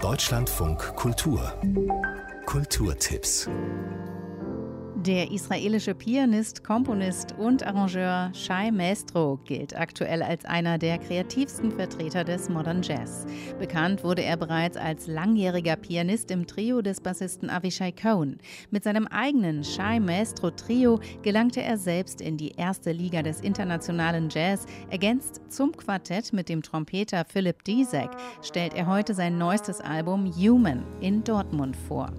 Deutschlandfunk Kultur. Kulturtipps der israelische Pianist, Komponist und Arrangeur Shai Maestro gilt aktuell als einer der kreativsten Vertreter des Modern Jazz. Bekannt wurde er bereits als langjähriger Pianist im Trio des Bassisten Avishai Cohen. Mit seinem eigenen Shai Maestro Trio gelangte er selbst in die erste Liga des internationalen Jazz. Ergänzt zum Quartett mit dem Trompeter Philip Dizek stellt er heute sein neuestes Album Human in Dortmund vor.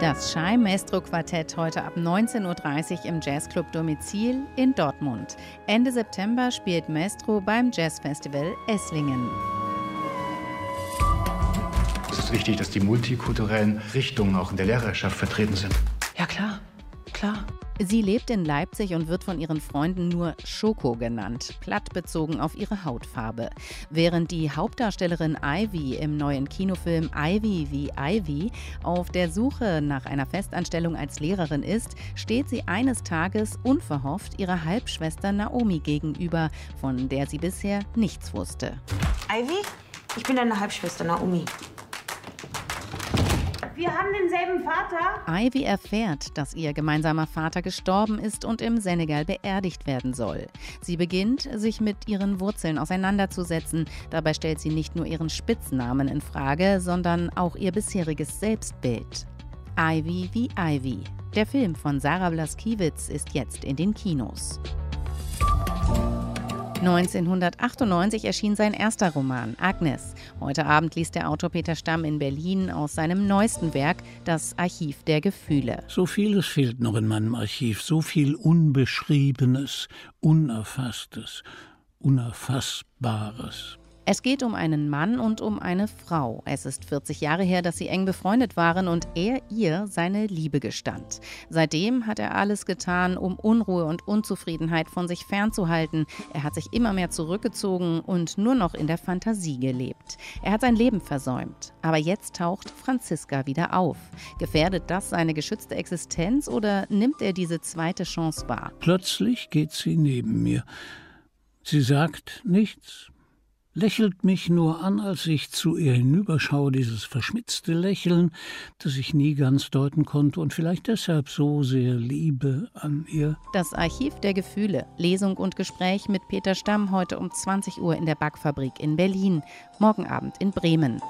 Das Schei Maestro Quartett heute ab 19.30 Uhr im Jazzclub Domizil in Dortmund. Ende September spielt Maestro beim Jazzfestival Esslingen. Es ist wichtig, dass die multikulturellen Richtungen auch in der Lehrerschaft vertreten sind. Ja klar, klar. Sie lebt in Leipzig und wird von ihren Freunden nur Schoko genannt, platt bezogen auf ihre Hautfarbe. Während die Hauptdarstellerin Ivy im neuen Kinofilm Ivy wie Ivy auf der Suche nach einer Festanstellung als Lehrerin ist, steht sie eines Tages unverhofft ihrer Halbschwester Naomi gegenüber, von der sie bisher nichts wusste. Ivy, ich bin deine Halbschwester Naomi. Wir haben denselben Vater. Ivy erfährt, dass ihr gemeinsamer Vater gestorben ist und im Senegal beerdigt werden soll. Sie beginnt, sich mit ihren Wurzeln auseinanderzusetzen. Dabei stellt sie nicht nur ihren Spitznamen in Frage, sondern auch ihr bisheriges Selbstbild. Ivy wie Ivy. Der Film von Sarah Blaskiewicz ist jetzt in den Kinos. 1998 erschien sein erster Roman, Agnes. Heute Abend liest der Autor Peter Stamm in Berlin aus seinem neuesten Werk, Das Archiv der Gefühle. So vieles fehlt noch in meinem Archiv, so viel Unbeschriebenes, Unerfasstes, Unerfassbares. Es geht um einen Mann und um eine Frau. Es ist 40 Jahre her, dass sie eng befreundet waren und er ihr seine Liebe gestand. Seitdem hat er alles getan, um Unruhe und Unzufriedenheit von sich fernzuhalten. Er hat sich immer mehr zurückgezogen und nur noch in der Fantasie gelebt. Er hat sein Leben versäumt. Aber jetzt taucht Franziska wieder auf. Gefährdet das seine geschützte Existenz oder nimmt er diese zweite Chance wahr? Plötzlich geht sie neben mir. Sie sagt nichts, lächelt mich nur an, als ich zu ihr hinüberschaue, dieses verschmitzte Lächeln, das ich nie ganz deuten konnte und vielleicht deshalb so sehr liebe an ihr. Das Archiv der Gefühle, Lesung und Gespräch mit Peter Stamm heute um 20 Uhr in der Backfabrik in Berlin, morgen Abend in Bremen.